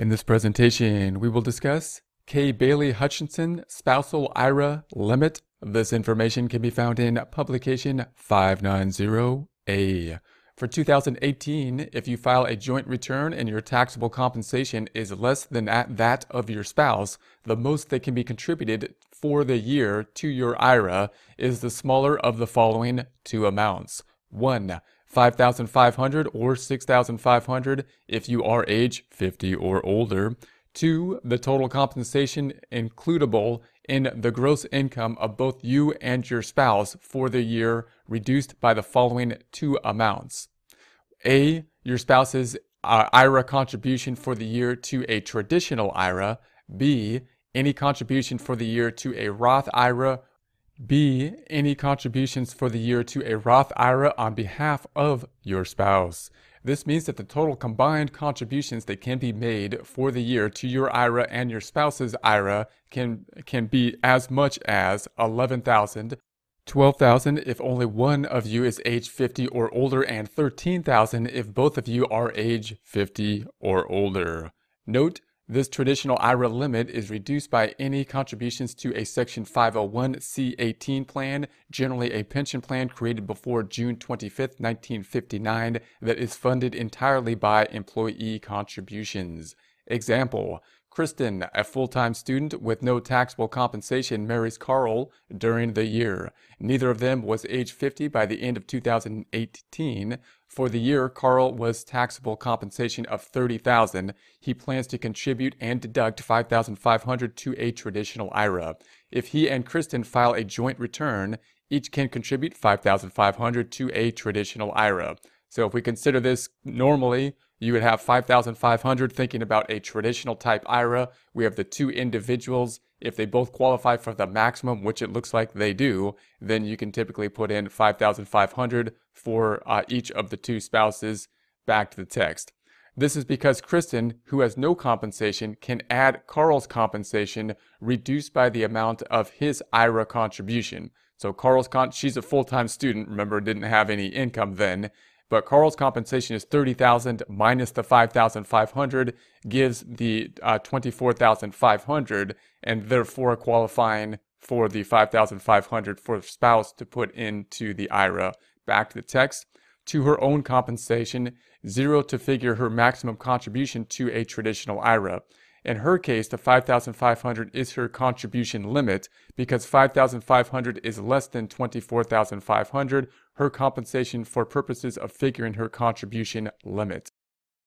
In this presentation, we will discuss Kay Bailey Hutchison Spousal IRA Limit. This information can be found in Publication 590A. For 2018, if you file a joint return and your taxable compensation is less than that of your spouse, the most that can be contributed for the year to your IRA is the smaller of the following two amounts. 1. 5500 or 6500 if you are age 50 or older. Two, the total compensation includable in the gross income of both you and your spouse for the year reduced by the following two amounts. A, your spouse's uh, IRA contribution for the year to a traditional IRA. B, any contribution for the year to a Roth IRA B. Any contributions for the year to a Roth IRA on behalf of your spouse. This means that the total combined contributions that can be made for the year to your IRA and your spouse's IRA can, can be as much as 11,000 12,000 if only one of you is age 50 or older and 13,000 if both of you are age 50 or older. Note this traditional IRA limit is reduced by any contributions to a Section 501c18 plan, generally a pension plan created before June 25, 1959, that is funded entirely by employee contributions. Example Kristen, a full time student with no taxable compensation, marries Carl during the year. Neither of them was age 50 by the end of 2018. For the year, Carl was taxable compensation of 30000 He plans to contribute and deduct 5500 to a traditional IRA. If he and Kristen file a joint return, each can contribute 5500 to a traditional IRA. So if we consider this normally, you would have 5,500 thinking about a traditional type IRA. We have the two individuals. If they both qualify for the maximum, which it looks like they do, then you can typically put in 5,500 for uh, each of the two spouses back to the text. This is because Kristen, who has no compensation, can add Carl's compensation reduced by the amount of his IRA contribution. So Carl's con- she's a full-time student, remember, didn't have any income then but Carl's compensation is 30,000 minus the 5,500 gives the uh, 24,500 and therefore qualifying for the 5,500 for spouse to put into the IRA. Back to the text. To her own compensation, zero to figure her maximum contribution to a traditional IRA. In her case, the 5,500 is her contribution limit because 5,500 is less than 24,500, her compensation for purposes of figuring her contribution limit.